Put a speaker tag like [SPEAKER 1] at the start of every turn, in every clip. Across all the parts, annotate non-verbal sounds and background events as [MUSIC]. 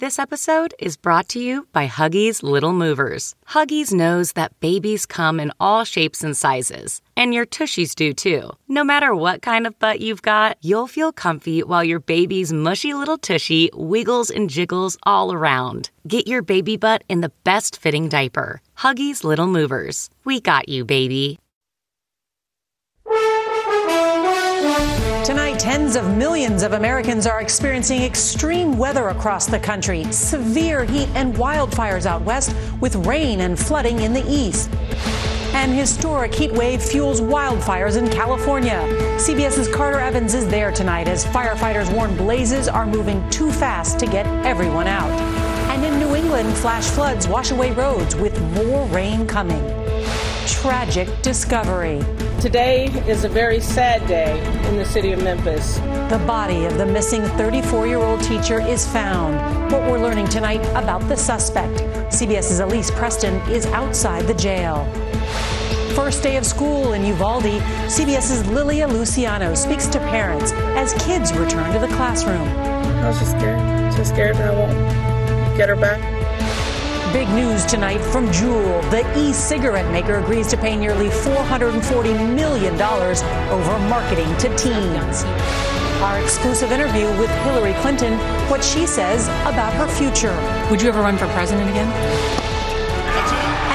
[SPEAKER 1] This episode is brought to you by Huggies Little Movers. Huggies knows that babies come in all shapes and sizes, and your tushies do too. No matter what kind of butt you've got, you'll feel comfy while your baby's mushy little tushy wiggles and jiggles all around. Get your baby butt in the best fitting diaper. Huggies Little Movers. We got you, baby.
[SPEAKER 2] Tonight, tens of millions of Americans are experiencing extreme weather across the country severe heat and wildfires out west, with rain and flooding in the east. An historic heat wave fuels wildfires in California. CBS's Carter Evans is there tonight as firefighters warn blazes are moving too fast to get everyone out. And in New England, flash floods wash away roads with more rain coming. Tragic discovery.
[SPEAKER 3] Today is a very sad day in the city of Memphis.
[SPEAKER 2] The body of the missing 34 year old teacher is found. What we're learning tonight about the suspect. CBS's Elise Preston is outside the jail. First day of school in Uvalde, CBS's Lilia Luciano speaks to parents as kids return to the classroom.
[SPEAKER 3] I was just scared. So scared that I won't get her back.
[SPEAKER 2] Big news tonight from Juul. The e cigarette maker agrees to pay nearly $440 million over marketing to teens. Our exclusive interview with Hillary Clinton, what she says about her future.
[SPEAKER 4] Would you ever run for president again?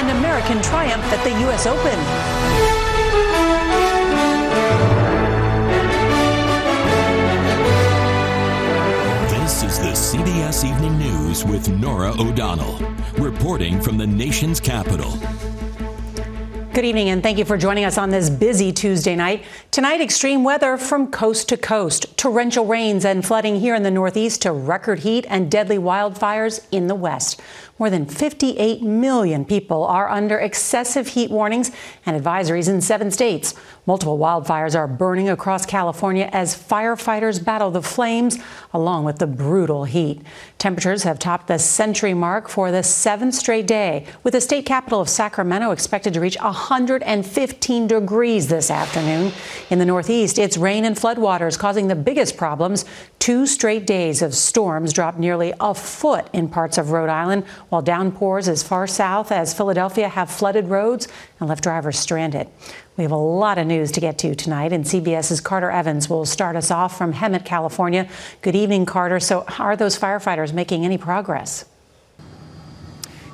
[SPEAKER 2] An American triumph at the U.S. Open.
[SPEAKER 5] CBS Evening News with Norah O'Donnell, reporting from the nation's capital.
[SPEAKER 2] Good evening, and thank you for joining us on this busy Tuesday night. Tonight, extreme weather from coast to coast, torrential rains and flooding here in the Northeast to record heat and deadly wildfires in the West. More than 58 million people are under excessive heat warnings and advisories in seven states. Multiple wildfires are burning across California as firefighters battle the flames along with the brutal heat. Temperatures have topped the century mark for the seventh straight day, with the state capital of Sacramento expected to reach 115 degrees this afternoon. In the Northeast, it's rain and floodwaters causing the biggest problems. Two straight days of storms dropped nearly a foot in parts of Rhode Island, while downpours as far south as Philadelphia have flooded roads and left drivers stranded. We have a lot of news to get to tonight, and CBS's Carter Evans will start us off from Hemet, California. Good evening, Carter. So, are those firefighters making any progress?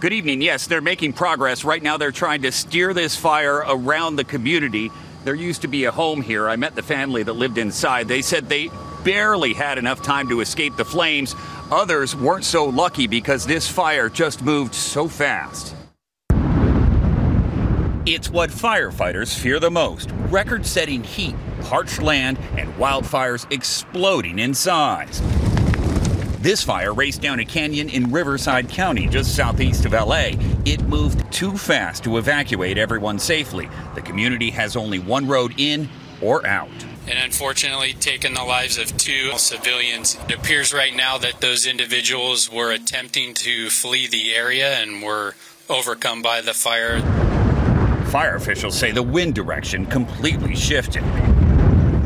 [SPEAKER 6] Good evening. Yes, they're making progress. Right now, they're trying to steer this fire around the community. There used to be a home here. I met the family that lived inside. They said they barely had enough time to escape the flames. Others weren't so lucky because this fire just moved so fast. It's what firefighters fear the most record setting heat, parched land, and wildfires exploding in size. This fire raced down a canyon in Riverside County, just southeast of LA. It moved too fast to evacuate everyone safely. The community has only one road in or out
[SPEAKER 7] and unfortunately taken the lives of two civilians. It appears right now that those individuals were attempting to flee the area and were overcome by the fire.
[SPEAKER 6] Fire officials say the wind direction completely shifted.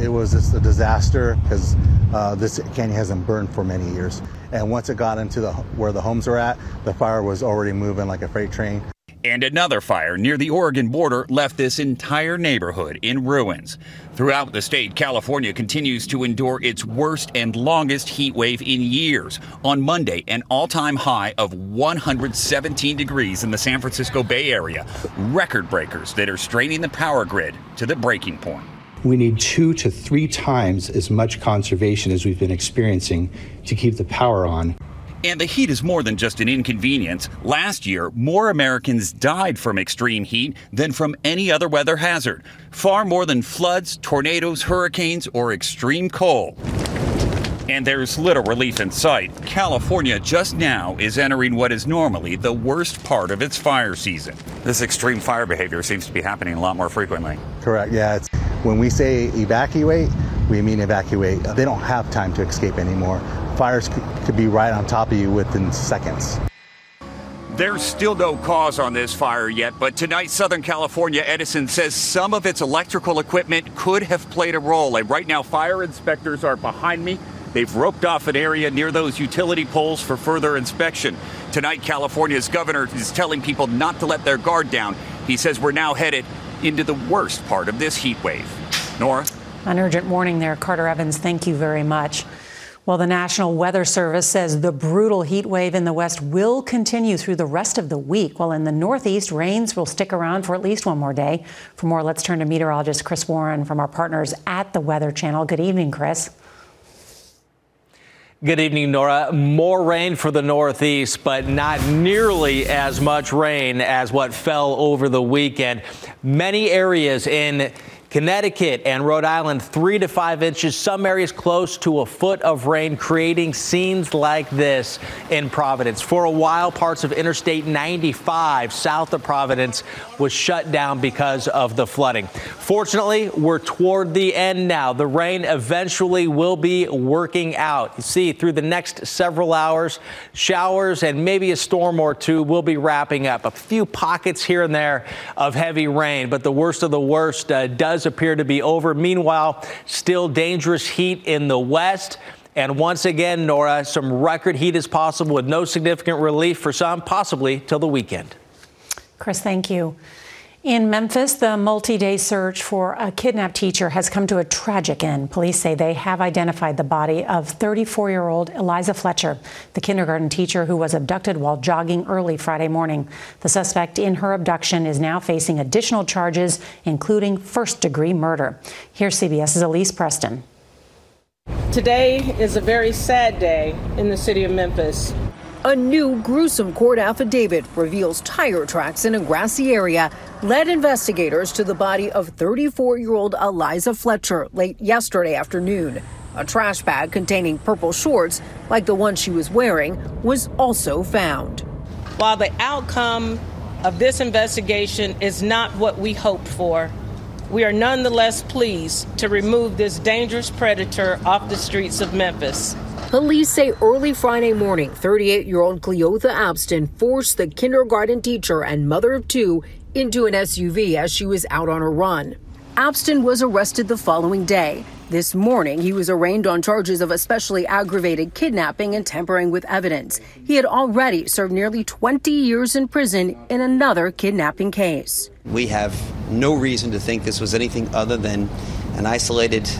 [SPEAKER 8] It was just a disaster because uh, this canyon hasn't burned for many years. And once it got into the where the homes are at, the fire was already moving like a freight train.
[SPEAKER 6] And another fire near the Oregon border left this entire neighborhood in ruins. Throughout the state, California continues to endure its worst and longest heat wave in years. On Monday, an all time high of 117 degrees in the San Francisco Bay Area. Record breakers that are straining the power grid to the breaking point.
[SPEAKER 9] We need two to three times as much conservation as we've been experiencing to keep the power on.
[SPEAKER 6] And the heat is more than just an inconvenience. Last year, more Americans died from extreme heat than from any other weather hazard. Far more than floods, tornadoes, hurricanes, or extreme cold. And there's little relief in sight. California just now is entering what is normally the worst part of its fire season. This extreme fire behavior seems to be happening a lot more frequently.
[SPEAKER 8] Correct, yeah. when we say evacuate, we mean evacuate. They don't have time to escape anymore fires could be right on top of you within seconds.
[SPEAKER 6] There's still no cause on this fire yet, but tonight Southern California Edison says some of its electrical equipment could have played a role. And right now, fire inspectors are behind me. They've roped off an area near those utility poles for further inspection. Tonight, California's governor is telling people not to let their guard down. He says we're now headed into the worst part of this heat wave. Norah?
[SPEAKER 2] An urgent warning there, Carter Evans. Thank you very much. Well, the National Weather Service says the brutal heat wave in the west will continue through the rest of the week, while in the northeast, rains will stick around for at least one more day. For more, let's turn to meteorologist Chris Warren from our partners at the Weather Channel. Good evening, Chris.
[SPEAKER 10] Good evening, Norah. More rain for the Northeast, but not nearly as much rain as what fell over the weekend. Many areas in Connecticut and Rhode Island, three to five inches, some areas close to a foot of rain, creating scenes like this in Providence. For a while, parts of Interstate 95 south of Providence was shut down because of the flooding. Fortunately, we're toward the end now. The rain eventually will be working out. You see, through the next several hours, showers and maybe a storm or two will be wrapping up. A few pockets here and there of heavy rain, but the worst of the worst uh, does does appear to be over. Meanwhile, still dangerous heat in the west. And once again, Norah, some record heat is possible with no significant relief for some, possibly till the weekend.
[SPEAKER 2] Chris, thank you. In Memphis, the multi day search for a kidnapped teacher has come to a tragic end. Police say they have identified the body of 34 year old Eliza Fletcher, the kindergarten teacher who was abducted while jogging early Friday morning. The suspect in her abduction is now facing additional charges, including first degree murder. Here's CBS's Elise Preston.
[SPEAKER 3] Today is a very sad day in the city of Memphis.
[SPEAKER 11] A new gruesome court affidavit reveals tire tracks in a grassy area led investigators to the body of 34 year old Eliza Fletcher late yesterday afternoon. A trash bag containing purple shorts, like the one she was wearing, was also found.
[SPEAKER 3] While the outcome of this investigation is not what we hoped for, we are nonetheless pleased to remove this dangerous predator off the streets of Memphis.
[SPEAKER 11] Police say early Friday morning, 38 year old Cleotha Abston forced the kindergarten teacher and mother of two into an SUV as she was out on a run. Abston was arrested the following day. This morning, he was arraigned on charges of especially aggravated kidnapping and tampering with evidence. He had already served nearly 20 years in prison in another kidnapping case.
[SPEAKER 12] We have no reason to think this was anything other than an isolated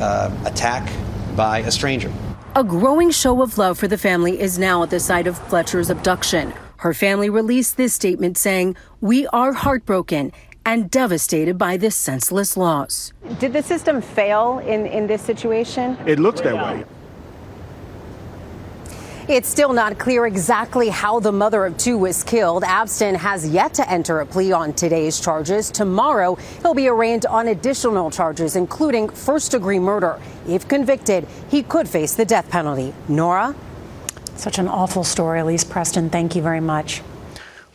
[SPEAKER 12] uh, attack by a stranger.
[SPEAKER 11] A growing show of love for the family is now at the site of Fletcher's abduction. Her family released this statement saying, We are heartbroken and devastated by this senseless loss.
[SPEAKER 13] Did the system fail in, in this situation?
[SPEAKER 14] It looks that way.
[SPEAKER 11] It's still not clear exactly how the mother of two was killed. Abston has yet to enter a plea on today's charges. Tomorrow, he'll be arraigned on additional charges, including first degree murder. If convicted, he could face the death penalty. Norah?
[SPEAKER 2] Such an awful story, Elise Preston. Thank you very much.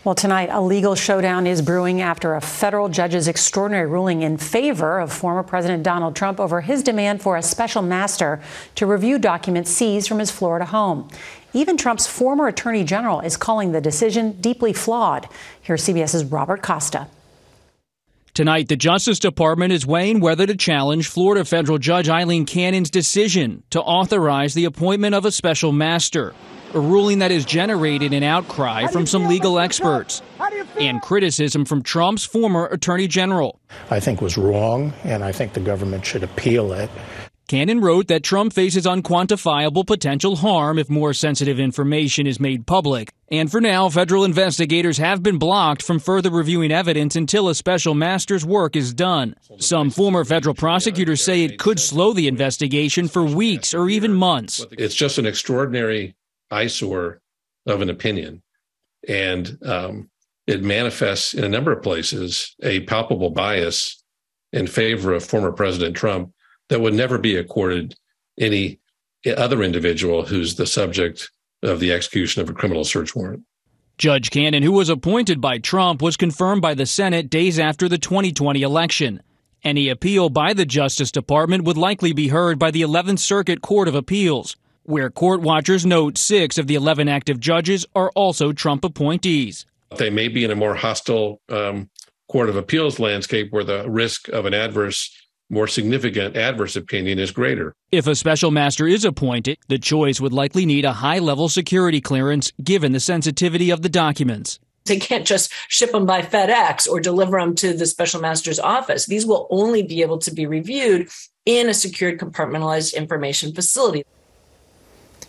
[SPEAKER 2] Well, tonight, a legal showdown is brewing after a federal judge's extraordinary ruling in favor of former President Donald Trump over his demand for a special master to review documents seized from his Florida home. Even Trump's former attorney general is calling the decision deeply flawed. Here's CBS's Robert Costa.
[SPEAKER 13] Tonight, the Justice Department is weighing whether to challenge Florida federal judge Aileen Cannon's decision to authorize the appointment of a special master a ruling that has generated an outcry from some legal experts and criticism from Trump's former attorney general.
[SPEAKER 14] I think was wrong, and I think the government should appeal it.
[SPEAKER 13] Cannon wrote that Trump faces unquantifiable potential harm if more sensitive information is made public. And for now, federal investigators have been blocked from further reviewing evidence until a special master's work is done. Some former federal prosecutors say it could slow the investigation for weeks or even months.
[SPEAKER 15] It's just an extraordinary eyesore of an opinion. And um, it manifests in a number of places a palpable bias in favor of former President Trump that would never be accorded any other individual who's the subject of the execution of a criminal search warrant.
[SPEAKER 13] Judge Cannon, who was appointed by Trump, was confirmed by the Senate days after the 2020 election. Any appeal by the Justice Department would likely be heard by the 11th Circuit Court of Appeals where court watchers note six of the 11 active judges are also Trump appointees.
[SPEAKER 15] They may be in a more hostile um, court of appeals landscape where the risk of an adverse, more significant adverse opinion is greater.
[SPEAKER 13] If a special master is appointed, the choice would likely need a high level security clearance given the sensitivity of the documents.
[SPEAKER 16] They can't just ship them by FedEx or deliver them to the special master's office. These will only be able to be reviewed in a secured compartmentalized information facility.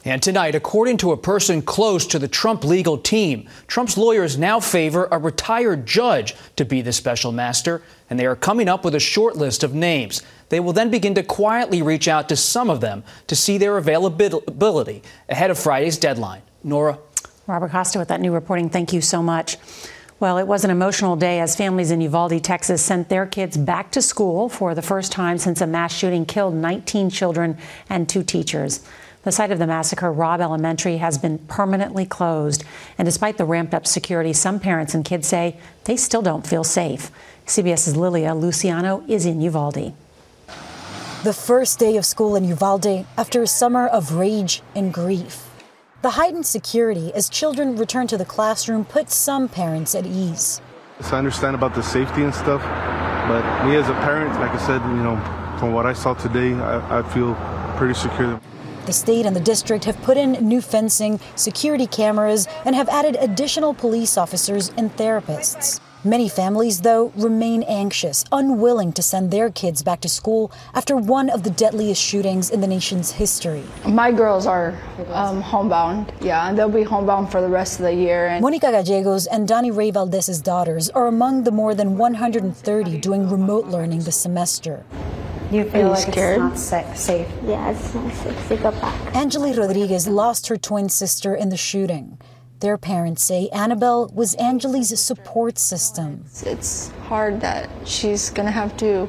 [SPEAKER 17] And tonight, according to a person close to the Trump legal team, Trump's lawyers now favor a retired judge to be the special master, and they are coming up with a short list of names. They will then begin to quietly reach out to some of them to see their availability ahead of Friday's deadline. Norah.
[SPEAKER 2] Robert Costa with that new reporting. Thank you so much. Well, it was an emotional day as families in Uvalde, Texas sent their kids back to school for the first time since a mass shooting killed 19 children and two teachers. The site of the massacre, Robb Elementary, has been permanently closed. And despite the ramped up security, some parents and kids say they still don't feel safe. CBS's Lilia Luciano is in Uvalde.
[SPEAKER 18] The first day of school in Uvalde after a summer of rage and grief. The heightened security as children return to the classroom puts some parents at ease.
[SPEAKER 19] I understand about the safety and stuff, but me as a parent, like I said, you know, from what I saw today, I, I feel pretty secure.
[SPEAKER 18] The state and the district have put in new fencing, security cameras, and have added additional police officers and therapists. Many families, though, remain anxious, unwilling to send their kids back to school after one of the deadliest shootings in the nation's history.
[SPEAKER 20] My girls are um, homebound, yeah, and they'll be homebound for the rest of the year.
[SPEAKER 18] And Monica Gallegos and Donnie Ray Valdez's daughters are among the more than 130 doing remote learning this semester.
[SPEAKER 21] You feel like scared? it's not safe.
[SPEAKER 22] Yeah, it's not safe to go back.
[SPEAKER 18] Angeli Rodriguez lost her twin sister in the shooting. Their parents say Annabelle was Angeli's support system.
[SPEAKER 20] It's hard that she's going to have to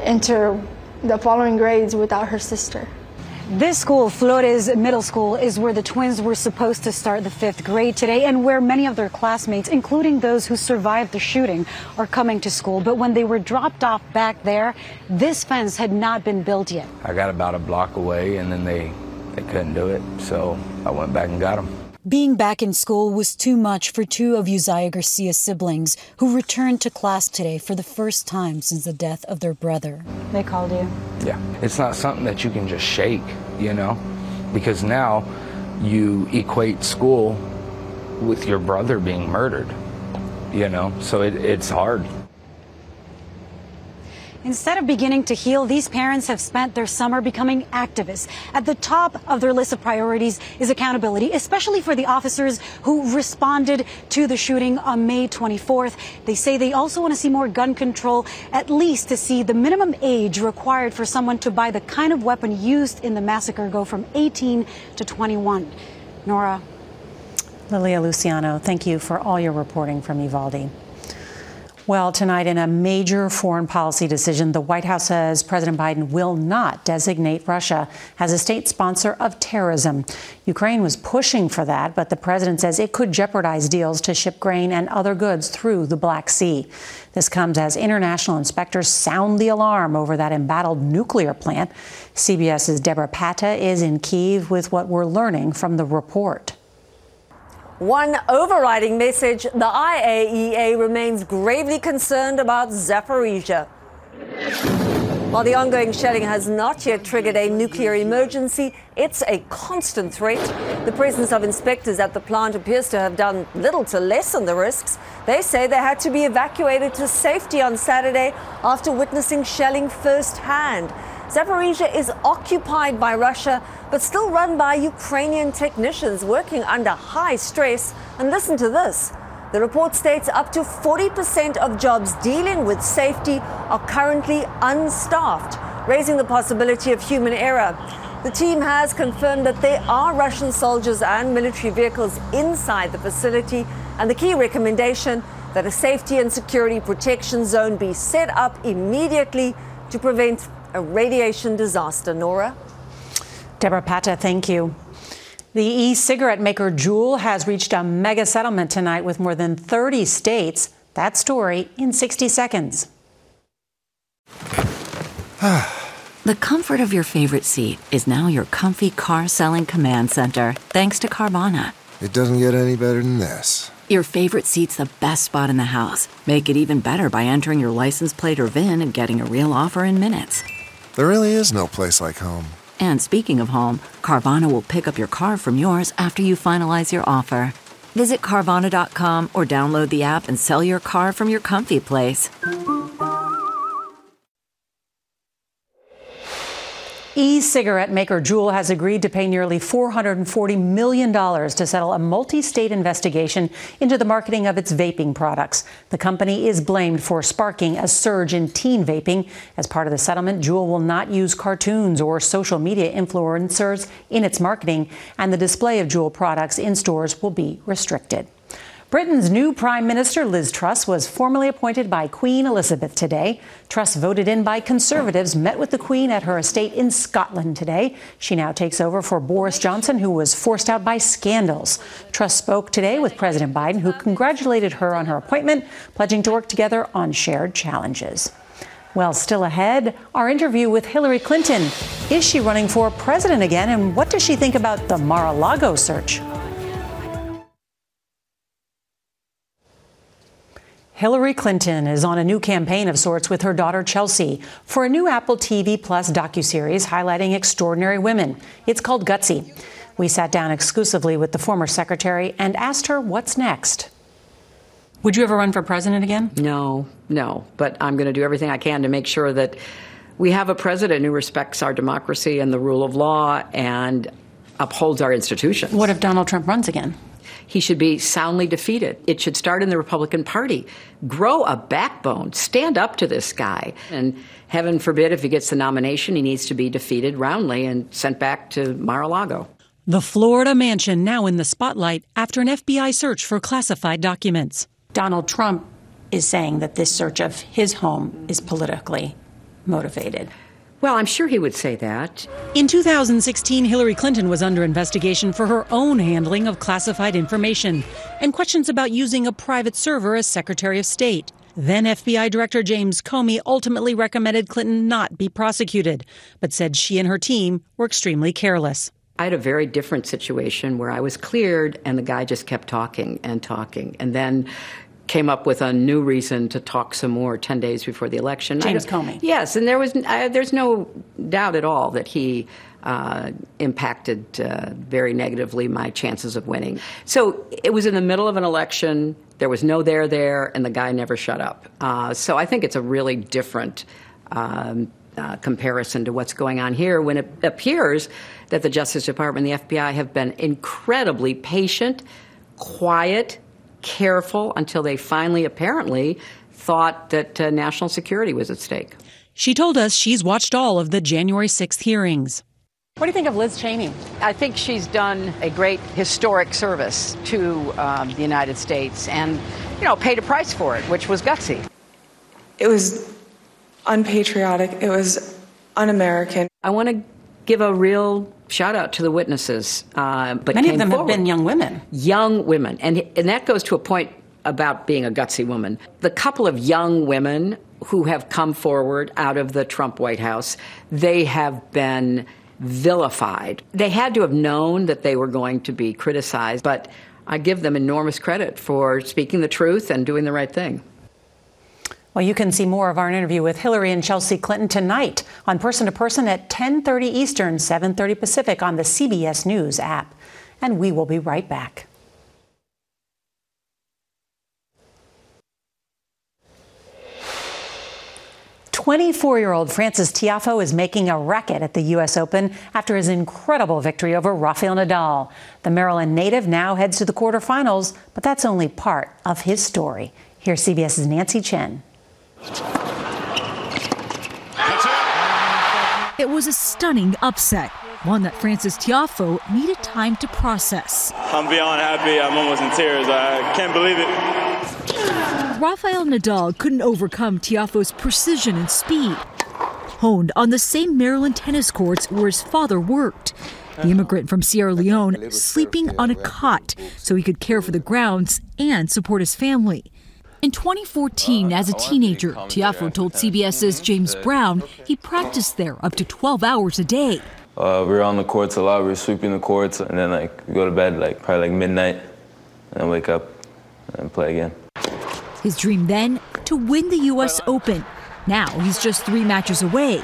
[SPEAKER 20] enter the following grades without her sister.
[SPEAKER 18] This school, Flores Middle School, is where the twins were supposed to start the fifth grade today and where many of their classmates, including those who survived the shooting, are coming to school. But when they were dropped off back there, this fence had not been built yet.
[SPEAKER 23] I got about a block away and then they, they couldn't do it. So I went back and got them.
[SPEAKER 18] Being back in school was too much for two of Uzziah Garcia's siblings, who returned to class today for the first time since the death of their brother.
[SPEAKER 21] They called you?
[SPEAKER 23] Yeah. It's not something that you can just shake, you know, because now you equate school with your brother being murdered, you know, so it, it's hard.
[SPEAKER 18] Instead of beginning to heal, these parents have spent their summer becoming activists. At the top of their list of priorities is accountability, especially for the officers who responded to the shooting on May 24th. They say they also want to see more gun control, at least to see the minimum age required for someone to buy the kind of weapon used in the massacre go from 18 to 21. Norah.
[SPEAKER 2] Lilia Luciano, thank you for all your reporting from Uvalde. Well, tonight, in a major foreign policy decision, the White House says President Biden will not designate Russia as a state sponsor of terrorism. Ukraine was pushing for that, but the president says it could jeopardize deals to ship grain and other goods through the Black Sea. This comes as international inspectors sound the alarm over that embattled nuclear plant. CBS's Debora Patta is in Kiev with what we're learning from the report.
[SPEAKER 24] One overriding message the IAEA remains gravely concerned about Zaporizhia. While the ongoing shelling has not yet triggered a nuclear emergency, it's a constant threat. The presence of inspectors at the plant appears to have done little to lessen the risks. They say they had to be evacuated to safety on Saturday after witnessing shelling firsthand. Zaporizhia is occupied by Russia, but still run by Ukrainian technicians working under high stress. And listen to this. The report states up to 40% of jobs dealing with safety are currently unstaffed, raising the possibility of human error. The team has confirmed that there are Russian soldiers and military vehicles inside the facility, and the key recommendation that a safety and security protection zone be set up immediately to prevent a radiation disaster. Nora?
[SPEAKER 2] Debora Patta, thank you. The e cigarette maker Juul has reached a mega settlement tonight with more than 30 states. That story in 60 seconds. [SIGHS]
[SPEAKER 25] the comfort of your favorite seat is now your comfy car selling command center, thanks to Carvana.
[SPEAKER 26] It doesn't get any better than this.
[SPEAKER 25] Your favorite seat's the best spot in the house. Make it even better by entering your license plate or VIN and getting a real offer in minutes.
[SPEAKER 26] There really is no place like home.
[SPEAKER 25] And speaking of home, Carvana will pick up your car from yours after you finalize your offer. Visit Carvana.com or download the app and sell your car from your comfy place.
[SPEAKER 2] E cigarette maker Juul has agreed to pay nearly $440 million to settle a multi state investigation into the marketing of its vaping products. The company is blamed for sparking a surge in teen vaping. As part of the settlement, Juul will not use cartoons or social media influencers in its marketing, and the display of Juul products in stores will be restricted. Britain's new Prime Minister, Liz Truss, was formally appointed by Queen Elizabeth today. Truss, voted in by Conservatives, met with the Queen at her estate in Scotland today. She now takes over for Boris Johnson, who was forced out by scandals. Truss spoke today with President Biden, who congratulated her on her appointment, pledging to work together on shared challenges. Well, still ahead, our interview with Hillary Clinton. Is she running for president again, and what does she think about the Mar a Lago search? Hillary Clinton is on a new campaign of sorts with her daughter Chelsea for a new Apple TV Plus docuseries highlighting extraordinary women. It's called Gutsy. We sat down exclusively with the former secretary and asked her what's next. Would you ever run for president again?
[SPEAKER 27] No, no. But I'm going to do everything I can to make sure that we have a president who respects our democracy and the rule of law and upholds our institutions.
[SPEAKER 2] What if Donald Trump runs again?
[SPEAKER 27] He should be soundly defeated. It should start in the Republican Party. Grow a backbone. Stand up to this guy. And heaven forbid, if he gets the nomination, he needs to be defeated roundly and sent back to Mar a Lago.
[SPEAKER 2] The Florida mansion now in the spotlight after an FBI search for classified documents. Donald Trump is saying that this search of his home is politically motivated.
[SPEAKER 27] Well, I'm sure he would say that.
[SPEAKER 2] In 2016, Hillary Clinton was under investigation for her own handling of classified information and questions about using a private server as Secretary of State. Then FBI Director James Comey ultimately recommended Clinton not be prosecuted, but said she and her team were extremely careless.
[SPEAKER 27] I had a very different situation where I was cleared and the guy just kept talking and talking. And then came up with a new reason to talk some more 10 days before the election.
[SPEAKER 2] James Comey.
[SPEAKER 27] Yes, and there was uh, there's no doubt at all that he uh, impacted uh, very negatively my chances of winning. So it was in the middle of an election. There was no there there, and the guy never shut up. Uh, so I think it's a really different um, uh, comparison to what's going on here when it appears that the Justice Department and the FBI have been incredibly patient, quiet, careful until they finally apparently thought that uh, national security was at stake.
[SPEAKER 28] She told us she's watched all of the January 6th hearings.
[SPEAKER 2] What do you think of Liz Cheney?
[SPEAKER 27] I think she's done a great historic service to um, the United States and, you know, paid a price for it, which was gutsy.
[SPEAKER 20] It was unpatriotic. It was un American.
[SPEAKER 27] I want to give a real shout out to the witnesses. Uh, but
[SPEAKER 2] many of them
[SPEAKER 27] forward.
[SPEAKER 2] have been young women.
[SPEAKER 27] Young women, and and that goes to a point about being a gutsy woman. The couple of young women who have come forward out of the Trump White House, they have been vilified. They had to have known that they were going to be criticized, but I give them enormous credit for speaking the truth and doing the right thing.
[SPEAKER 2] Well, you can see more of our interview with Hillary and Chelsea Clinton tonight on Person to Person at 10:30 Eastern, 7:30 Pacific on the CBS News app. And we will be right back. 24-year-old Frances Tiafoe is making a racket at the U.S. Open after his incredible victory over Rafael Nadal. The Maryland native now heads to the quarterfinals, but that's only part of his story. Here's CBS's Nancy Chen.
[SPEAKER 18] It was a stunning upset, one that Frances Tiafoe needed time to process.
[SPEAKER 29] I'm beyond happy. I'm almost in tears. I can't believe it.
[SPEAKER 18] Rafael Nadal couldn't overcome Tiafoe's precision and speed. Honed on the same Maryland tennis courts where his father worked. The immigrant from Sierra Leone sleeping on a cot so he could care for the grounds and support his family. In 2014, as a teenager, Tiafoe told CBS's James Brown [LAUGHS] he practiced there up to 12 hours a day.
[SPEAKER 30] Uh, we were on the courts a lot. We were sweeping the courts, and then like we go to bed like probably like midnight, and then wake up and play again.
[SPEAKER 18] His dream then to win the U.S. Open. Now he's just three matches away.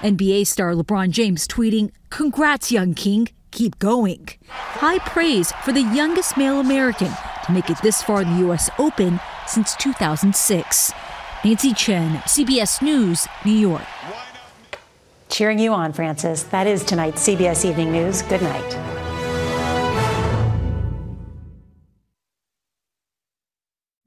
[SPEAKER 18] NBA star LeBron James tweeting, "Congrats, young king. Keep going." High praise for the youngest male American to make it this far in the U.S. Open since 2006. Nancy Chen, CBS News, New York.
[SPEAKER 2] Cheering you on, Frances. That is tonight's CBS Evening News. Good night.